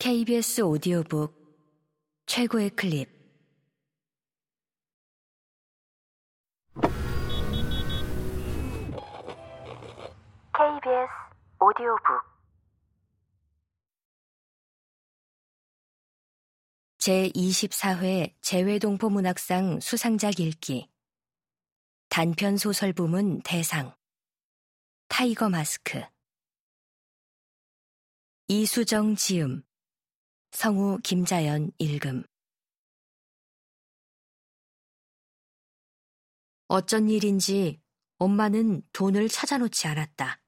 KBS 오디오북 최고의 클립. KBS 오디오북. 제24회 재외동포문학상 수상작 읽기. 단편 소설 부문 대상. 타이거 마스크. 이수정 지음 성우 김자연 읽음 어쩐 일인지 엄마는 돈을 찾아놓지 않았다.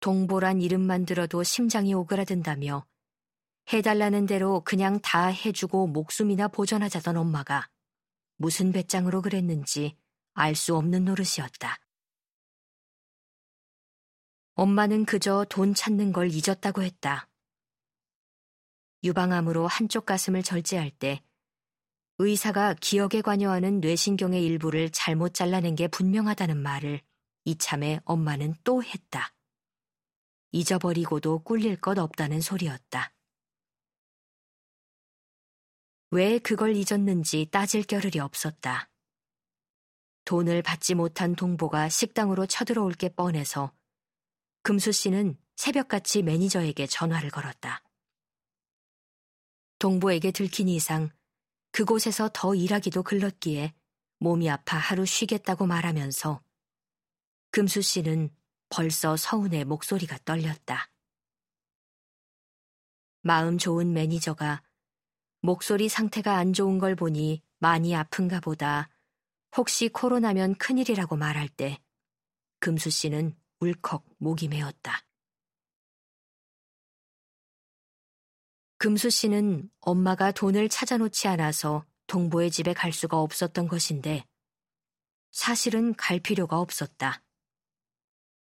동보란 이름만 들어도 심장이 오그라든다며 해달라는 대로 그냥 다 해주고 목숨이나 보전하자던 엄마가 무슨 배짱으로 그랬는지 알 수 없는 노릇이었다. 엄마는 그저 돈 찾는 걸 잊었다고 했다. 유방암으로 한쪽 가슴을 절제할 때 의사가 기억에 관여하는 뇌신경의 일부를 잘못 잘라낸 게 분명하다는 말을 이참에 엄마는 또 했다. 잊어버리고도 꿀릴 것 없다는 소리였다. 왜 그걸 잊었는지 따질 겨를이 없었다. 돈을 받지 못한 동보가 식당으로 쳐들어올 게 뻔해서 금수 씨는 새벽같이 매니저에게 전화를 걸었다. 동보에게 들킨 이상 그곳에서 더 일하기도 글렀기에 몸이 아파 하루 쉬겠다고 말하면서 금수 씨는 벌써 서운해 목소리가 떨렸다. 마음 좋은 매니저가 목소리 상태가 안 좋은 걸 보니 많이 아픈가 보다 혹시 코로나면 큰일이라고 말할 때 금수 씨는 울컥 목이 메었다. 금수 씨는 엄마가 돈을 찾아놓지 않아서 동보의 집에 갈 수가 없었던 것인데 사실은 갈 필요가 없었다.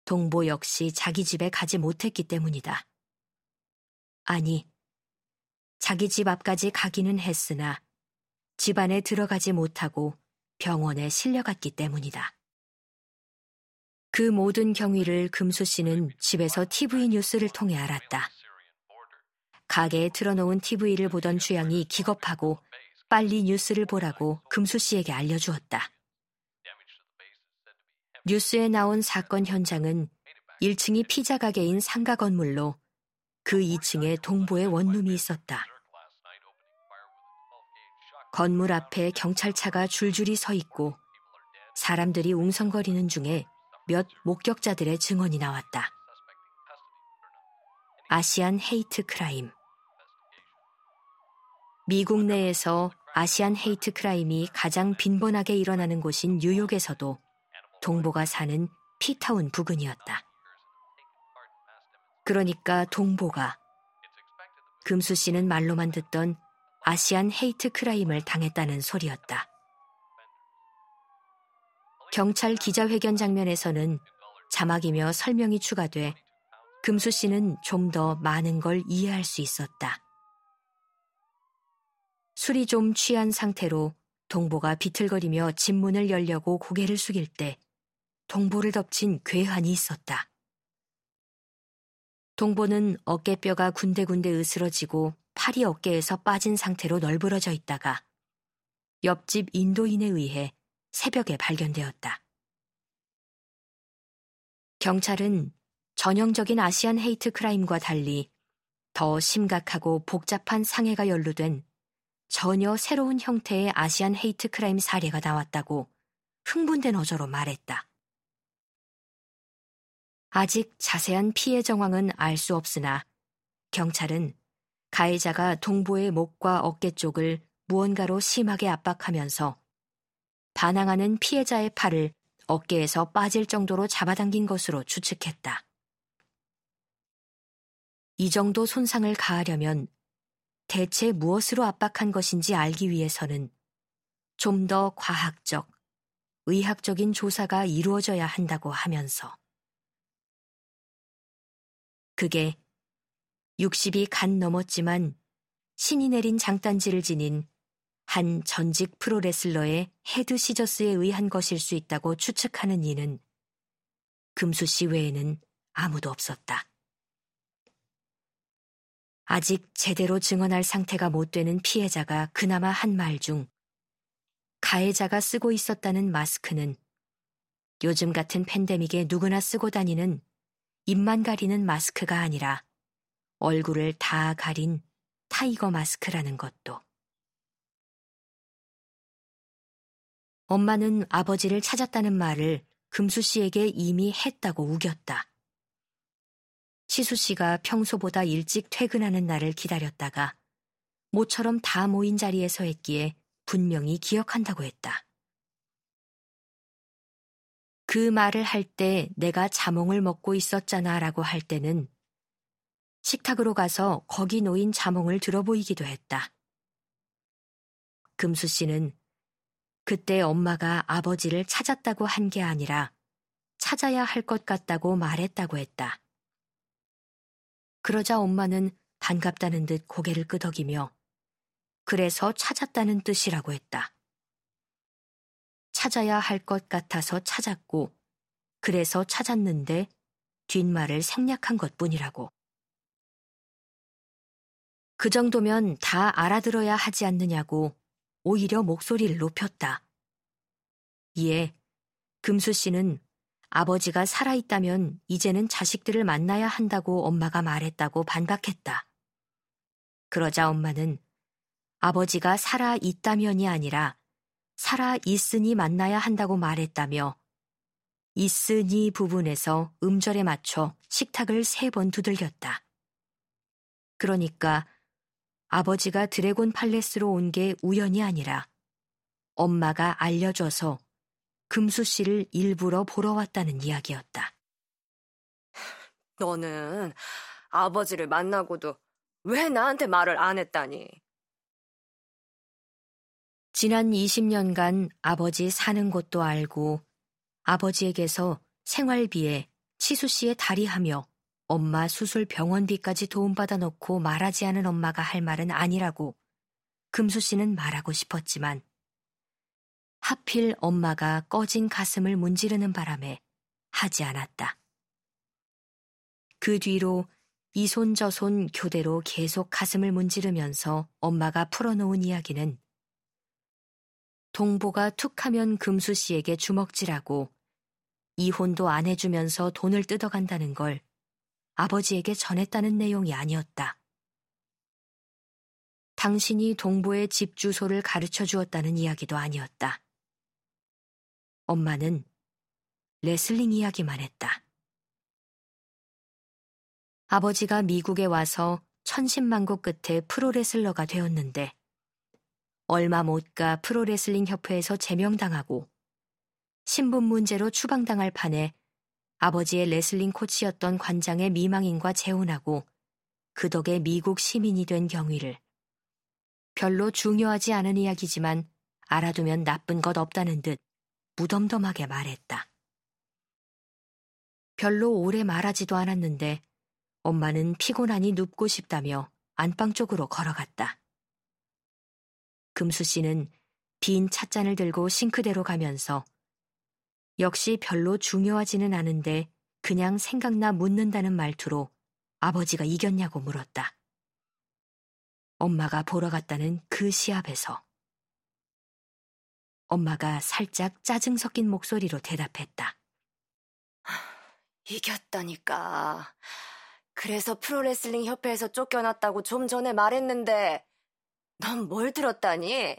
동보 역시 자기 집에 가지 못했기 때문이다. 아니, 자기 집 앞까지 가기는 했으나 집 안에 들어가지 못하고 병원에 실려갔기 때문이다. 그 모든 경위를 금수 씨는 집에서 TV 뉴스를 통해 알았다. 가게에 틀어놓은 TV를 보던 주양이 기겁하고 빨리 뉴스를 보라고 금수 씨에게 알려주었다. 뉴스에 나온 사건 현장은 1층이 피자 가게인 상가 건물로 그 2층에 동보의 원룸이 있었다. 건물 앞에 경찰차가 줄줄이 서 있고 사람들이 웅성거리는 중에 몇 목격자들의 증언이 나왔다. Asian hate crime. 미국 내에서 Asian hate crime이 가장 빈번하게 일어나는 곳인 뉴욕에서도 동보가 사는 피타운 부근이었다. 그러니까 동보가 금수 씨는 말로만 듣던 아시안 헤이트 크라임을 당했다는 소리였다. 경찰 기자회견 장면에서는 자막이며 설명이 추가돼 금수 씨는 좀 더 많은 걸 이해할 수 있었다. 술이 좀 취한 상태로 동보가 비틀거리며 집문을 열려고 고개를 숙일 때 동보를 덮친 괴한이 있었다. 동보는 어깨뼈가 군데군데 으스러지고 팔이 어깨에서 빠진 상태로 널브러져 있다가 옆집 인도인에 의해 새벽에 발견되었다. 경찰은 전형적인 아시안 헤이트 크라임과 달리 더 심각하고 복잡한 상해가 연루된 전혀 새로운 형태의 아시안 헤이트 크라임 사례가 나왔다고 흥분된 어조로 말했다. 아직 자세한 피해 정황은 알 수 없으나 경찰은 가해자가 동보의 목과 어깨 쪽을 무언가로 심하게 압박하면서 반항하는 피해자의 팔을 어깨에서 빠질 정도로 잡아당긴 것으로 추측했다. 이 정도 손상을 가하려면 대체 무엇으로 압박한 것인지 알기 위해서는 좀 더 과학적, 의학적인 조사가 이루어져야 한다고 하면서 그게 60이 갓 넘었지만 신이 내린 장딴지를 지닌 한 전직 프로레슬러의 헤드 시저스에 의한 것일 수 있다고 추측하는 이는 금수 씨 외에는 아무도 없었다. 아직 제대로 증언할 상태가 못 되는 피해자가 그나마 한 말 중 가해자가 쓰고 있었다는 마스크는 요즘 같은 팬데믹에 누구나 쓰고 다니는 입만 가리는 마스크가 아니라 얼굴을 다 가린 타이거 마스크라는 것도. 엄마는 아버지를 찾았다는 말을 금수 씨에게 이미 했다고 우겼다. 시수 씨가 평소보다 일찍 퇴근하는 날을 기다렸다가 모처럼 다 모인 자리에서 했기에 분명히 기억한다고 했다. 그 말을 할 때 내가 자몽을 먹고 있었잖아 라고 할 때는 식탁으로 가서 거기 놓인 자몽을 들어보이기도 했다. 금수 씨는 그때 엄마가 아버지를 찾았다고 한 게 아니라 찾아야 할 것 같다고 말했다고 했다. 그러자 엄마는 반갑다는 듯 고개를 끄덕이며 그래서 찾았다는 뜻이라고 했다. 찾아야 할 것 같아서 찾았고 그래서 찾았는데 뒷말을 생략한 것 뿐이라고. 그 정도면 다 알아들어야 하지 않느냐고 오히려 목소리를 높였다. 이에 금수 씨는 아버지가 살아있다면 이제는 자식들을 만나야 한다고 엄마가 말했다고 반박했다. 그러자 엄마는 아버지가 살아있다면이 아니라 살아있으니 만나야 한다고 말했다며 있으니 부분에서 음절에 맞춰 식탁을 세 번 두들겼다. 그러니까 아버지가 드래곤 팔레스로 온 게 우연이 아니라 엄마가 알려줘서 금수 씨를 일부러 보러 왔다는 이야기였다. 너는 아버지를 만나고도 왜 나한테 말을 안 했다니? 지난 20년간 아버지 사는 곳도 알고 아버지에게서 생활비에 치수 씨의 다리하며 엄마 수술 병원비까지 도움받아 놓고 말하지 않은 엄마가 할 말은 아니라고 금수 씨는 말하고 싶었지만 하필 엄마가 꺼진 가슴을 문지르는 바람에 하지 않았다. 그 뒤로 이 손 저손 교대로 계속 가슴을 문지르면서 엄마가 풀어놓은 이야기는 동보가 툭하면 금수 씨에게 주먹질하고 이혼도 안 해주면서 돈을 뜯어간다는 걸 아버지에게 전했다는 내용이 아니었다. 당신이 동보의 집 주소를 가르쳐 주었다는 이야기도 아니었다. 엄마는 레슬링 이야기만 했다. 아버지가 미국에 와서 천신만고 끝에 프로레슬러가 되었는데 얼마 못 가 프로레슬링 협회에서 제명당하고 신분 문제로 추방당할 판에 아버지의 레슬링 코치였던 관장의 미망인과 재혼하고 그 덕에 미국 시민이 된 경위를 별로 중요하지 않은 이야기지만 알아두면 나쁜 것 없다는 듯 무덤덤하게 말했다. 별로 오래 말하지도 않았는데 엄마는 피곤하니 눕고 싶다며 안방 쪽으로 걸어갔다. 금수 씨는 빈 찻잔을 들고 싱크대로 가면서 역시 별로 중요하지는 않은데 그냥 생각나 묻는다는 말투로 아버지가 이겼냐고 물었다. 엄마가 보러 갔다는 그 시합에서. 엄마가 살짝 짜증 섞인 목소리로 대답했다. 이겼다니까. 그래서 프로레슬링 협회에서 쫓겨났다고 좀 전에 말했는데, 넌 뭘 들었다니?